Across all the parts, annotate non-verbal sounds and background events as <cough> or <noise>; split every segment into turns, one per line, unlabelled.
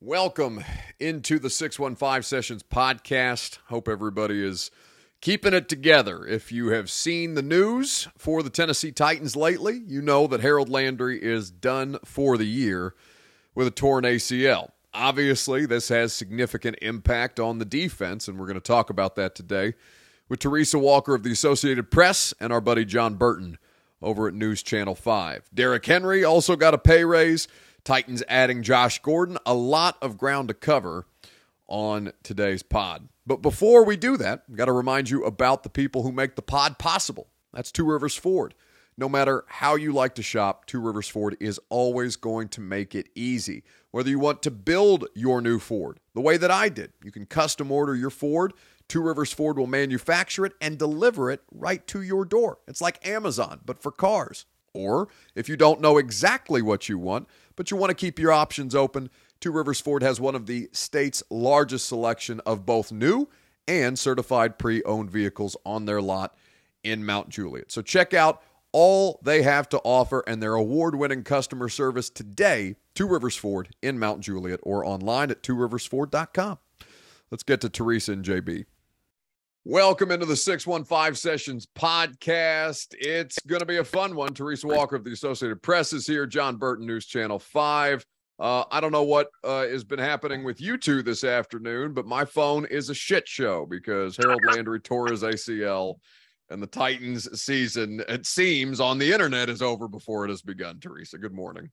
Welcome into the 615 Sessions podcast. Hope everybody is keeping it together. If you have seen the news for the Tennessee Titans lately, you know that Harold Landry is done for the year with a torn ACL. Obviously, this has significant impact on the defense, and we're going to talk about that today with Teresa Walker of the Associated Press and our buddy Jon Burton over at News Channel 5. Derrick Henry also got a pay raise. Titans adding Josh Gordon. A lot of ground to cover on today's pod. But before we do that, I've got to remind you about the people who make the pod possible. That's Two Rivers Ford. No matter how you like to shop, Two Rivers Ford is always going to make it easy. Whether you want to build your new Ford the way that I did, you can custom order your Ford. Two Rivers Ford will manufacture it and deliver it right to your door. It's like Amazon, but for cars. Or if you don't know exactly what you want, but you want to keep your options open, Two Rivers Ford has one of the state's largest selection of both new and certified pre owned vehicles on their lot in Mount Juliet. So check out all they have to offer and their award winning customer service today, Two Rivers Ford in Mount Juliet, or online at tworiversford.com. Let's get to Teresa and JB. Welcome into the 615 Sessions podcast. It's going to be a fun one. Teresa Walker of the Associated Press is here. Jon Burton, News Channel 5. Uh, I don't know what uh, has been happening with you two this afternoon, but my phone is a shit show because Harold Landry tore his ACL and the Titans season, it seems, on the internet is over before it has begun. Teresa, good morning.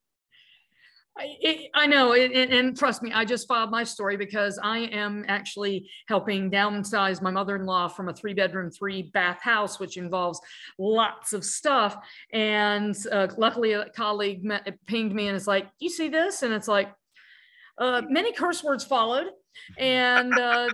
I, I know, and, and, trust me, I just filed my story because I am actually helping downsize my mother-in-law from a three-bedroom, three-bath house, which involves lots of stuff. And uh, luckily, a colleague met, pinged me and it's like, "You see this?" And it's like, uh, many curse words followed, and uh,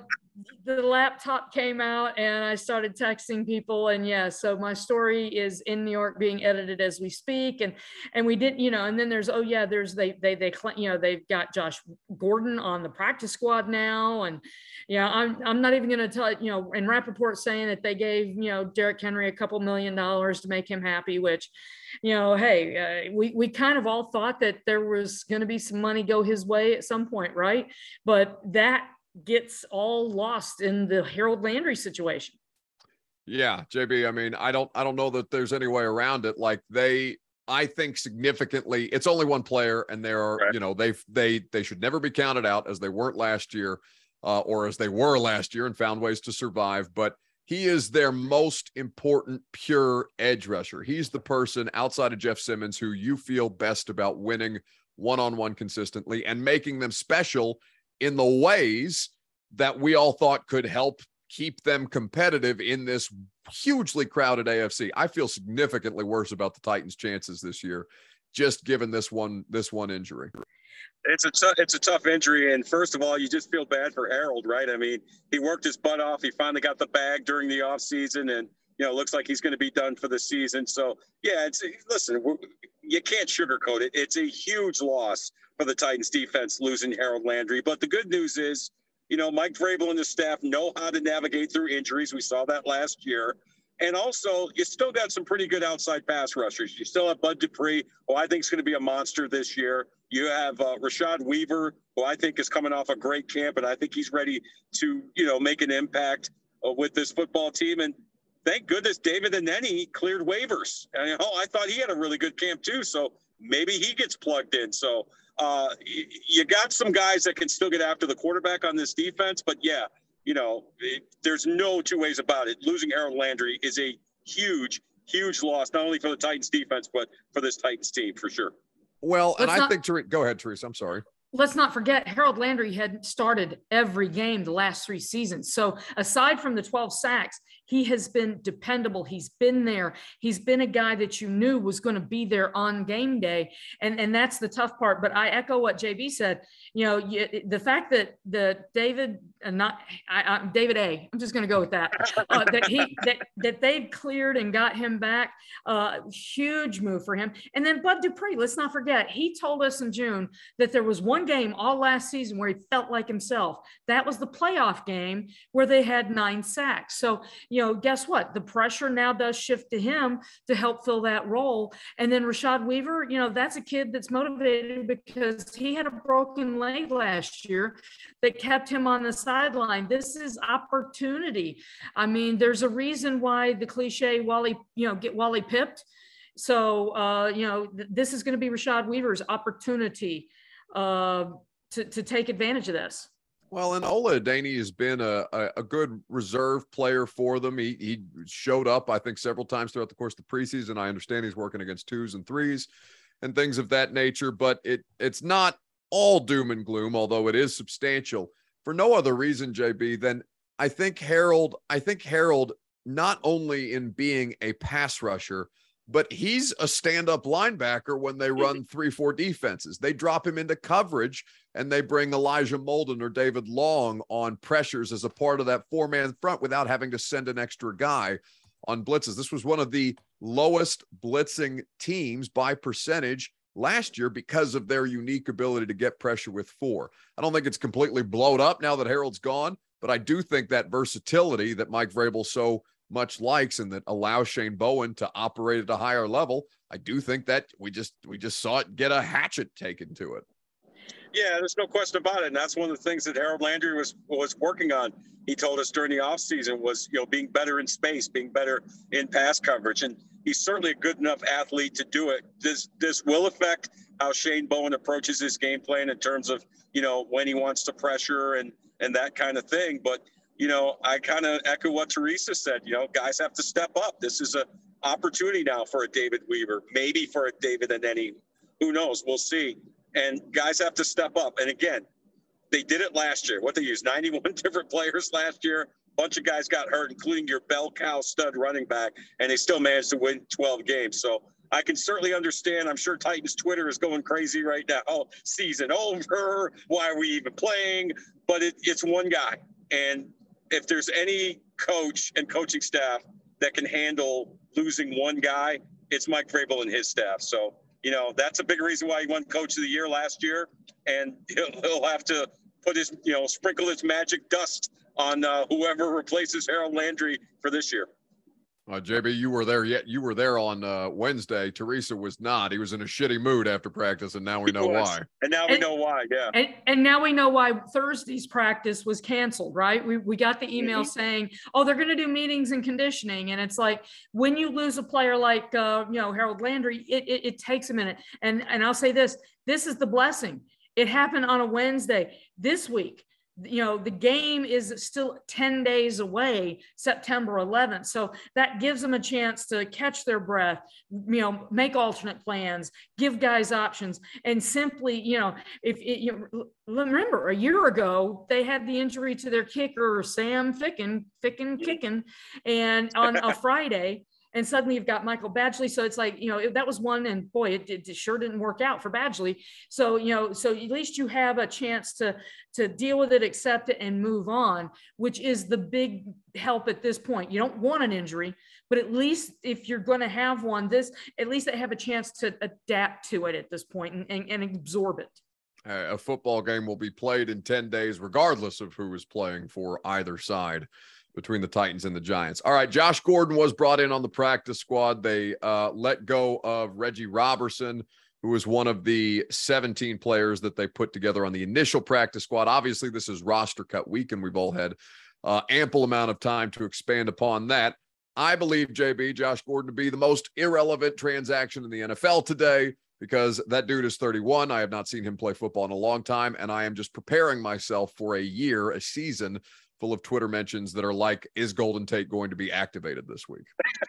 the laptop came out and I started texting people. And yeah so my story is in New York being edited as we speak. And and we didn't you know and then there's oh yeah there's they they they you know they've got Josh Gordon on the practice squad now. And yeah I'm I'm not even going to tell you know and Rapoport saying that they gave you know Derrick Henry a couple million dollars to make him happy which you know hey uh, we we kind of all thought that there was going to be some money go his way at some point right? But that gets all lost in the Harold Landry situation.
Yeah, JB, I mean, I don't I don't know that there's any way around it. Like they I think significantly it's only one player and there are, right. you know, they they they should never be counted out as they weren't last year uh, or as they were last year and found ways to survive, but he is their most important pure edge rusher. He's the person outside of Jeff Simmons who you feel best about winning one on one consistently and making them special in the ways that we all thought could help keep them competitive in this hugely crowded AFC. I feel significantly worse about the Titans' chances this year, just given this one this one injury.
It's a t- it's a tough injury, and first of all, you just feel bad for Harold, right? I mean, he worked his butt off. He finally got the bag during the offseason, and you know, looks like he's going to be done for the season. So, yeah, it's listen, you can't sugarcoat it. It's a huge loss for the Titans defense losing Harold Landry. But the good news is, you know, Mike Vrabel and his staff know how to navigate through injuries. We saw that last year. And also, you still got some pretty good outside pass rushers. You still have Bud Dupree, who I think is going to be a monster this year. You have uh, Rashad Weaver, who I think is coming off a great camp, and I think he's ready to, you know, make an impact uh, with this football team. And thank goodness David Anenih cleared waivers. And, you know, I thought he had a really good camp too. So maybe he gets plugged in. So uh, you got some guys that can still get after the quarterback on this defense. But yeah, you know, it, there's no two ways about it. Losing Harold Landry is a huge, huge loss, not only for the Titans defense, but for this Titans team for sure.
Well, and I think, go ahead, Teresa. I'm sorry
let's not forget Harold Landry had started every game the last three seasons. So aside from the 12 sacks, he has been dependable. He's been there. He's been a guy that you knew was going to be there on game day. And, and that's the tough part. But I echo what JB said. You know, you, the fact that the David, uh, not I, I, David A, I'm just going to go with that, uh, that he, that, that they've cleared and got him back, uh, huge move for him. And then Bud Dupree, let's not forget, he told us in June that there was one game all last season where he felt like himself. That was the playoff game where they had nine sacks. So, you know, guess what? The pressure now does shift to him to help fill that role. And then Rashad Weaver, you know, that's a kid that's motivated because he had a broken leg last year that kept him on the sideline. This is opportunity. I mean, there's a reason why the cliche Wally, you know, get Wally pipped. So, uh, you know, th- this is going to be Rashad Weaver's opportunity uh, to, to take advantage of this.
Well, and Ola Adeniyi has been a, a, a, good reserve player for them. He, he showed up, I think, several times throughout the course of the preseason. I understand he's working against twos and threes and things of that nature, but it it's not all doom and gloom, although it is substantial for no other reason, JB, than I think Harold, I think Harold, not only in being a pass rusher, but he's a stand-up linebacker when they run three four defenses they drop him into coverage and they bring elijah molden or david long on pressures as a part of that four-man front without having to send an extra guy on blitzes this was one of the lowest blitzing teams by percentage last year because of their unique ability to get pressure with four i don't think it's completely blown up now that harold's gone but i do think that versatility that mike vrabel so much likes and that allows Shane Bowen to operate at a higher level. I do think that we just we just saw it get a hatchet taken to it.
Yeah, there's no question about it. And that's one of the things that Harold Landry was was working on. He told us during the offseason was, you know, being better in space, being better in pass coverage. And he's certainly a good enough athlete to do it. This this will affect how Shane Bowen approaches his game plan in terms of, you know, when he wants to pressure and and that kind of thing. But you know, I kind of echo what Teresa said. You know, guys have to step up. This is a opportunity now for a David Weaver, maybe for a David Anenih Who knows? We'll see. And guys have to step up. And again, they did it last year. What they used 91 <laughs> different players last year. A bunch of guys got hurt, including your bell cow stud running back, and they still managed to win 12 games. So I can certainly understand. I'm sure Titans Twitter is going crazy right now. Oh, season over. Why are we even playing? But it, it's one guy. And if there's any coach and coaching staff that can handle losing one guy, it's Mike Vrabel and his staff. So, you know, that's a big reason why he won coach of the year last year. And <laughs> he'll, have to put his, you know, sprinkle his magic dust on uh, whoever replaces Harold Landry for this year.
Uh, JB, you were there yet? You were there on uh, Wednesday. Teresa was not. He was in a shitty mood after practice, and now we know why.
And now we and, know why. Yeah.
And, and now we know why Thursday's practice was canceled. Right? We we got the email mm-hmm. saying, "Oh, they're going to do meetings and conditioning," and it's like when you lose a player like uh, you know Harold Landry, it, it it takes a minute. And and I'll say this: this is the blessing. It happened on a Wednesday. This week, you know the game is still 10 days away september 11th so that gives them a chance to catch their breath you know make alternate plans give guys options and simply you know if it, you remember a year ago they had the injury to their kicker sam ficken ficken kicking and on a <laughs> friday and suddenly you've got Michael Badgley. So it's like, you know, that was one, and boy, it, it, sure didn't work out for Badgley. So, you know, so at least you have a chance to to deal with it, accept it, and move on, which is the big help at this point. You don't want an injury, but at least if you're going to have one, this at least they have a chance to adapt to it at this point and, and, and absorb it.
a football game will be played in 10 days, regardless of who is playing for either side between the Titans and the Giants. All right, Josh Gordon was brought in on the practice squad. They uh, let go of Reggie Robertson, who was one of the 17 players that they put together on the initial practice squad. Obviously, this is roster cut week, and we've all had uh, ample amount of time to expand upon that. I believe JB Josh Gordon to be the most irrelevant transaction in the NFL today because that dude is 31. I have not seen him play football in a long time, and I am just preparing myself for a year, a season full of Twitter mentions that are like, is Golden Tate going to be activated this week?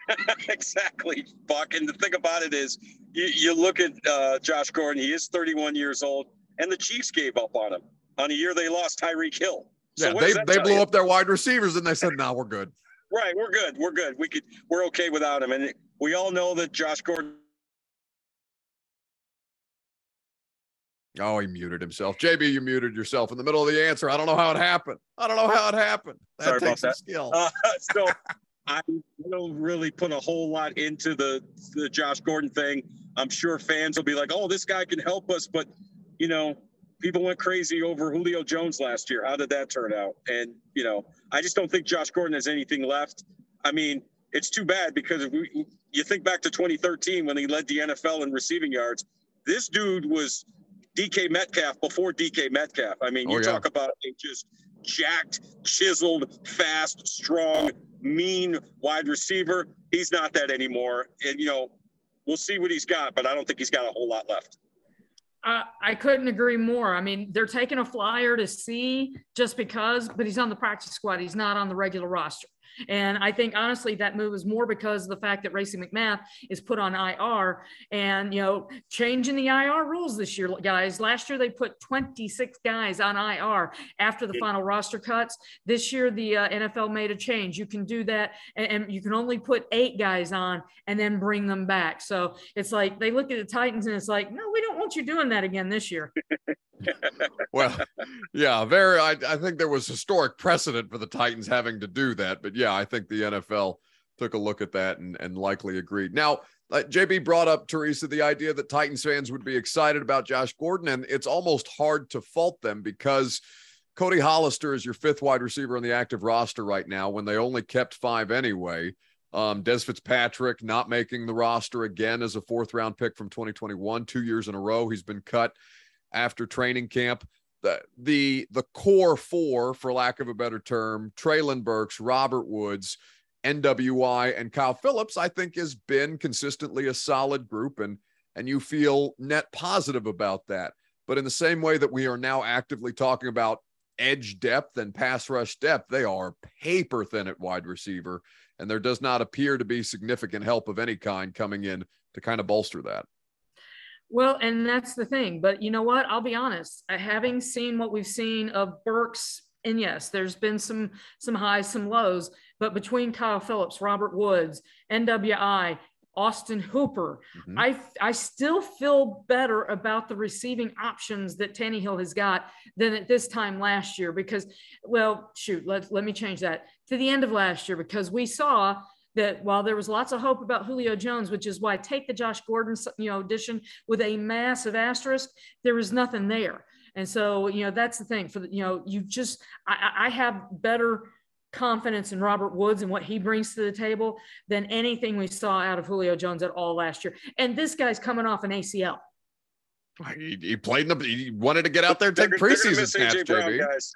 <laughs>
exactly, Buck. And the thing about it is, you, you look at uh, Josh Gordon, he is 31 years old, and the Chiefs gave up on him on a year they lost Tyreek Hill.
So yeah, they, they blew you? up their wide receivers and they said, no, nah, we're good.
Right, we're good. We're good. We could. We're okay without him, and we all know that Josh Gordon.
Oh, he muted himself. JB, you muted yourself in the middle of the answer. I don't know how it happened. I don't know how it happened. That
Sorry
takes
about
some skill.
Uh, <laughs> so I don't really put a whole lot into the the Josh Gordon thing. I'm sure fans will be like, "Oh, this guy can help us," but you know, people went crazy over Julio Jones last year. How did that turn out? And you know, I just don't think Josh Gordon has anything left. I mean, it's too bad because if we, you think back to 2013 when he led the NFL in receiving yards. This dude was DK Metcalf before DK Metcalf. I mean, oh, you
Oh, yeah.
talk about a just jacked, chiseled, fast, strong, mean wide receiver. He's not that anymore. And, you know, we'll see what he's got, but I don't think he's got a whole lot left.
I, I couldn't agree more. I mean, they're taking a flyer to see just because, but he's on the practice squad. He's not on the regular roster. And I think honestly that move is more because of the fact that Racey McMath is put on IR and you know changing the IR rules this year, guys. Last year they put 26 guys on IR after the final roster cuts. This year the uh, NFL made a change. You can do that, and, and you can only put eight guys on and then bring them back. So it's like they look at the Titans and it's like, no, we don't want you doing that again this year. <laughs>
Well, yeah, very. I, I think there was historic precedent for the Titans having to do that, but yeah, I think the NFL took a look at that and, and likely agreed. Now, uh, JB brought up Teresa the idea that Titans fans would be excited about Josh Gordon, and it's almost hard to fault them because Cody Hollister is your fifth wide receiver on the active roster right now when they only kept five anyway. Um, Dez Fitzpatrick not making the roster again as a fourth round pick from 2021, two years in a row. He's been cut after training camp. The the the core four, for lack of a better term, Treylon Burks, Robert Woods, NWI, and Kyle Phillips, I think has been consistently a solid group, and and you feel net positive about that. But in the same way that we are now actively talking about edge depth and pass rush depth, they are paper thin at wide receiver, and there does not appear to be significant help of any kind coming in to kind of bolster that.
Well, and that's the thing. But you know what? I'll be honest. Uh, Having seen what we've seen of Burks, and yes, there's been some some highs, some lows. But between Kyle Phillips, Robert Woods, NWI, Austin Hooper,
Mhm.
I I still feel better about the receiving options that Tannehill has got than at this time last year. Because, well, shoot, let let me change that to the end of last year because we saw that while there was lots of hope about Julio Jones, which is why I take the Josh Gordon, you know, addition with a massive asterisk, there was nothing there. And so, you know, that's the thing for the, you know, you just, I, I have better confidence in Robert Woods and what he brings to the table than anything we saw out of Julio Jones at all last year. And this guy's coming off an ACL.
He, he played in the. He wanted to get out there and take
They're- they're
preseason snaps,
AJ Brown,
JB.
guys.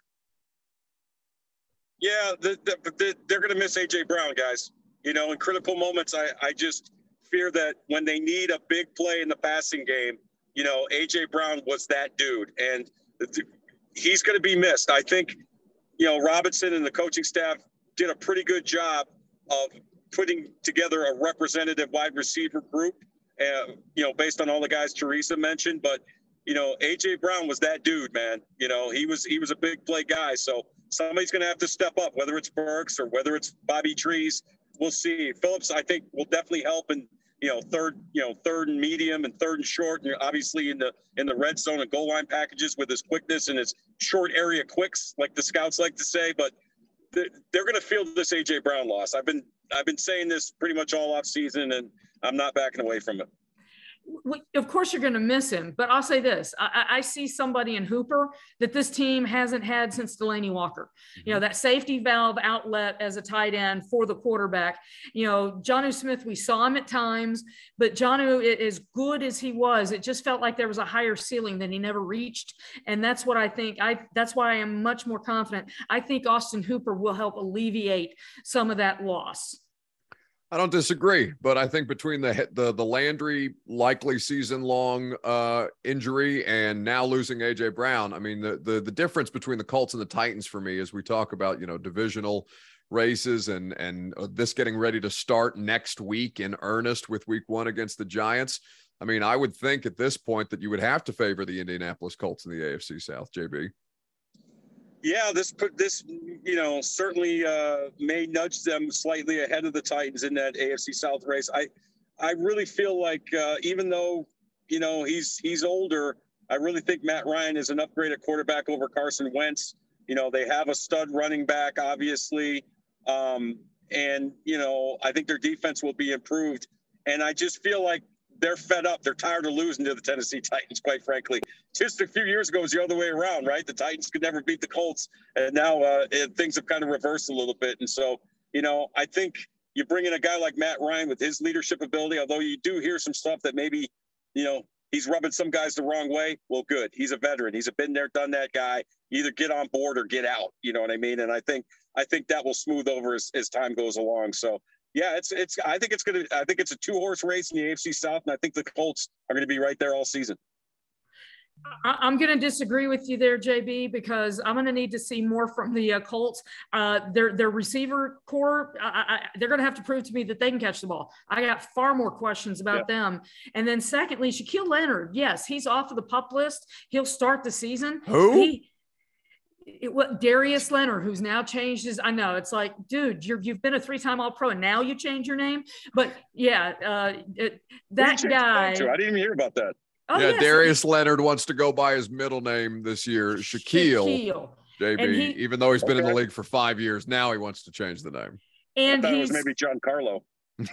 Yeah, the, the, the, they're going to miss AJ Brown, guys. You know, in critical moments, I, I just fear that when they need a big play in the passing game, you know, AJ Brown was that dude, and he's going to be missed. I think, you know, Robinson and the coaching staff did a pretty good job of putting together a representative wide receiver group, uh, you know, based on all the guys Teresa mentioned, but you know, AJ Brown was that dude, man. You know, he was he was a big play guy. So somebody's going to have to step up, whether it's Burks or whether it's Bobby Trees. We'll see. Phillips, I think, will definitely help in you know third, you know third and medium and third and short, and obviously in the in the red zone and goal line packages with his quickness and his short area quicks, like the scouts like to say. But they're, going to feel this AJ Brown loss. I've been I've been saying this pretty much all off season, and I'm not backing away from it.
Of course you're going to miss him, but I'll say this: I, I see somebody in Hooper that this team hasn't had since Delanie Walker. You know mm-hmm. that safety valve outlet as a tight end for the quarterback. You know Jonnu Smith, we saw him at times, but Jonnu, as good as he was, it just felt like there was a higher ceiling that he never reached, and that's what I think. I that's why I am much more confident. I think Austin Hooper will help alleviate some of that loss.
I don't disagree, but I think between the the the Landry likely season long uh, injury and now losing AJ Brown, I mean the the the difference between the Colts and the Titans for me as we talk about you know divisional races and and uh, this getting ready to start next week in earnest with Week One against the Giants. I mean, I would think at this point that you would have to favor the Indianapolis Colts in the AFC South, JB.
Yeah, this this you know certainly uh, may nudge them slightly ahead of the Titans in that AFC South race. I I really feel like uh, even though you know he's he's older, I really think Matt Ryan is an upgraded quarterback over Carson Wentz. You know they have a stud running back, obviously, um, and you know I think their defense will be improved. And I just feel like they're fed up. They're tired of losing to the Tennessee Titans, quite frankly. Just a few years ago, it was the other way around, right? The Titans could never beat the Colts, and now uh, it, things have kind of reversed a little bit. And so, you know, I think you bring in a guy like Matt Ryan with his leadership ability, although you do hear some stuff that maybe, you know, he's rubbing some guys the wrong way. Well, good. He's a veteran. He's a been there, done that guy. Either get on board or get out. You know what I mean? And I think I think that will smooth over as, as time goes along. So yeah, it's it's. I think it's gonna. I think it's a two horse race in the AFC South, and I think the Colts are going to be right there all season.
I'm going to disagree with you there, JB, because I'm going to need to see more from the uh, Colts. Uh, their their receiver corps, I, I, they're going to have to prove to me that they can catch the ball. I got far more questions about yeah. them. And then secondly, Shaquille Leonard, yes, he's off of the pup list. He'll start the season.
Who?
He, it, what Darius Leonard, who's now changed his, I know it's like, dude, you have been a three-time All-Pro, and now you change your name. But yeah, uh, it, that guy.
I didn't even hear about that.
Oh, yeah, yes. Darius Leonard wants to go by his middle name this year, Shaquille. Shaquille. JB, he, even though he's been okay. in the league for five years, now he wants to change the name.
And
I he's maybe Giancarlo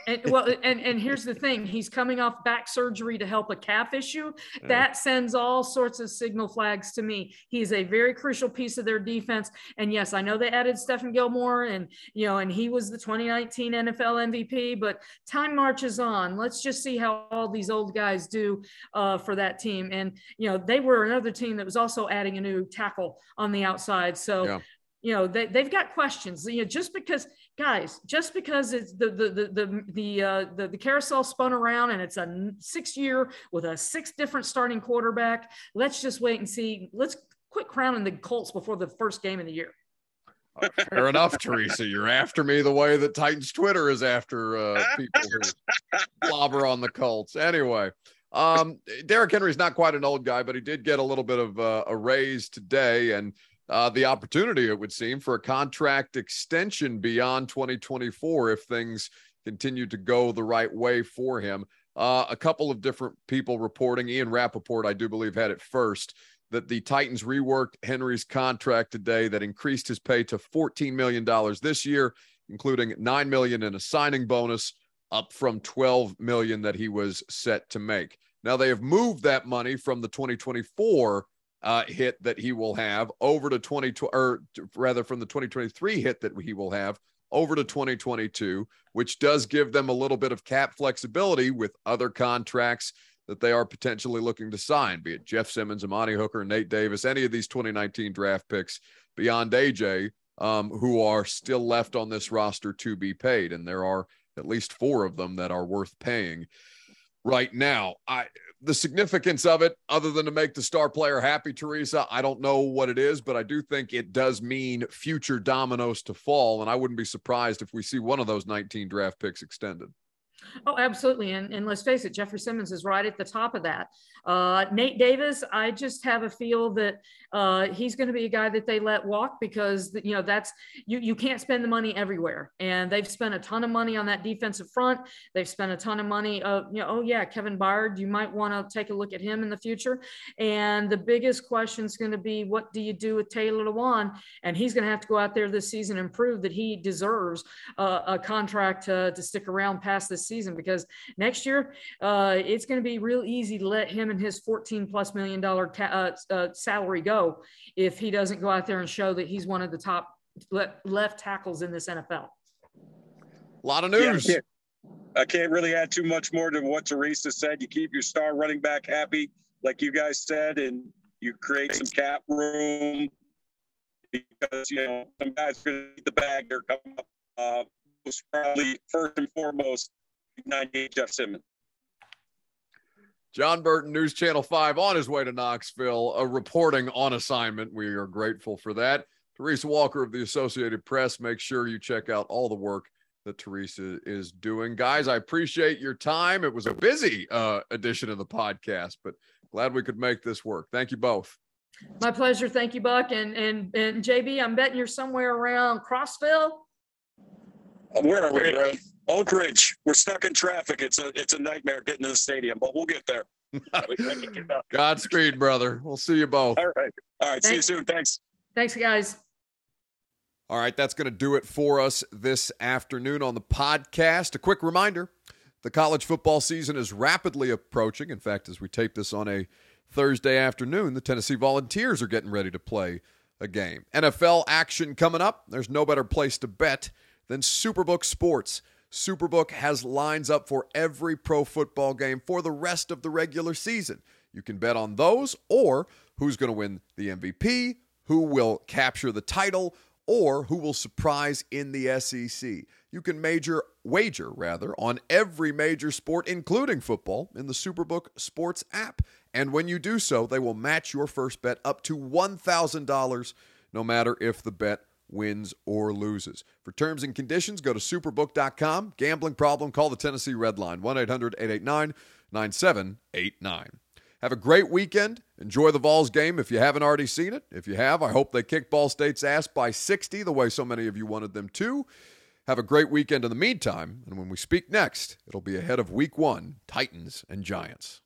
and well and and here's the thing he's coming off back surgery to help a calf issue. That sends all sorts of signal flags to me. He's a very crucial piece of their defense. And yes i know they added Stephon Gilmore and you know and he was the 2019 nfl mvp but time marches on. Let's just see how all these old guys do uh, for that team. And you know they were another team that was also adding a new tackle on the outside. So yeah. you know they, they've got questions. You know just because guys just because it's the the the the the, uh, the, the carousel spun around and it's a six year with a six different starting quarterback let's just wait and see. Let's quit crowning the colts before the first game of the year. <laughs>
Fair enough teresa. You're after me the way that titans twitter is after uh, people who slobber on the colts. Anyway um Derrick henry's not quite an old guy but he did get a little bit of uh, a raise today. And uh, the opportunity, it would seem, for a contract extension beyond 2024 if things continue to go the right way for him. Uh, a couple of different people reporting. Ian Rapoport, I do believe, had it first that the Titans reworked Henry's contract today that increased his pay to $14 million this year, including 9 million in a signing bonus, up from 12 million that he was set to make. Now they have moved that money from the 2024 uh, hit that he will have over to 2020, or rather from the 2023 hit that he will have over to 2022, which does give them a little bit of cap flexibility with other contracts that they are potentially looking to sign, be it Jeff Simmons, Amani Hooker, Nate Davis, any of these 2019 draft picks beyond AJ, um, who are still left on this roster to be paid. And there are at least four of them that are worth paying right now. I the significance of it, other than to make the star player happy, Teresa, I don't know what it is, but I do think it does mean future dominoes to fall. And I wouldn't be surprised if we see one of those 19 draft picks extended.
Oh, absolutely. And, and let's face it, Jeffrey Simmons is right at the top of that. Uh, Nate Davis, I just have a feel that uh, he's going to be a guy that they let walk because, you know, that's you, you can't spend the money everywhere. And they've spent a ton of money on that defensive front. They've spent a ton of money. Uh, you know, oh, yeah, Kevin Byard, you might want to take a look at him in the future. And the biggest question is going to be what do you do with Taylor Lewan? And he's going to have to go out there this season and prove that he deserves a contract to, to stick around past this season because next year uh, it's going to be real easy to let him and his 14 plus million dollar uh, uh, salary go if he doesn't go out there and show that he's one of the top le- left tackles in this NFL.
A lot of news.
Yeah, I, can't, I can't really add too much more to what Teresa said. You keep your star running back happy, like you guys said, and you create some cap room because you know some guys are going to need the bag. They're coming up. Uh, probably first and foremost 98 Jeff Simmons.
Jon Burton, News Channel 5, on his way to Knoxville, uh, reporting on assignment. We are grateful for that. Teresa Walker of the Associated Press, make sure you check out all the work that Teresa is doing. Guys, I appreciate your time. It was a busy uh, edition of the podcast, but glad we could make this work. Thank you both.
My pleasure. Thank you, Buck. And and and JB, I'm betting you're somewhere around Crossville.
Where are we, Ray? Oak Ridge. We're stuck in traffic. It's a it's a nightmare getting to the stadium, but we'll get there. <laughs>
Godspeed, brother. We'll see you both.
All right. All right. Thanks. See you soon. Thanks.
Thanks, guys.
All right, that's going to do it for us this afternoon on the podcast. A quick reminder the college football season is rapidly approaching. In fact, as we tape this on a Thursday afternoon, the Tennessee Volunteers are getting ready to play a game. NFL action coming up. There's no better place to bet than Superbook Sports. Superbook has lines up for every pro football game for the rest of the regular season. You can bet on those or who's going to win the MVP, who will capture the title, or who will surprise in the SEC. You can major wager rather on every major sport including football in the Superbook Sports app. And when you do so, they will match your first bet up to $1,000 no matter if the bet wins or loses. For terms and conditions, go to superbook.com. Gambling problem, call the Tennessee Red Line 1-800-889-9789. Have a great weekend. Enjoy the Vols game if you haven't already seen it. If you have, I hope they kick Ball State's ass by 60 the way so many of you wanted them to. Have a great weekend in the meantime, and when we speak next, it'll be ahead of week 1, Titans and Giants.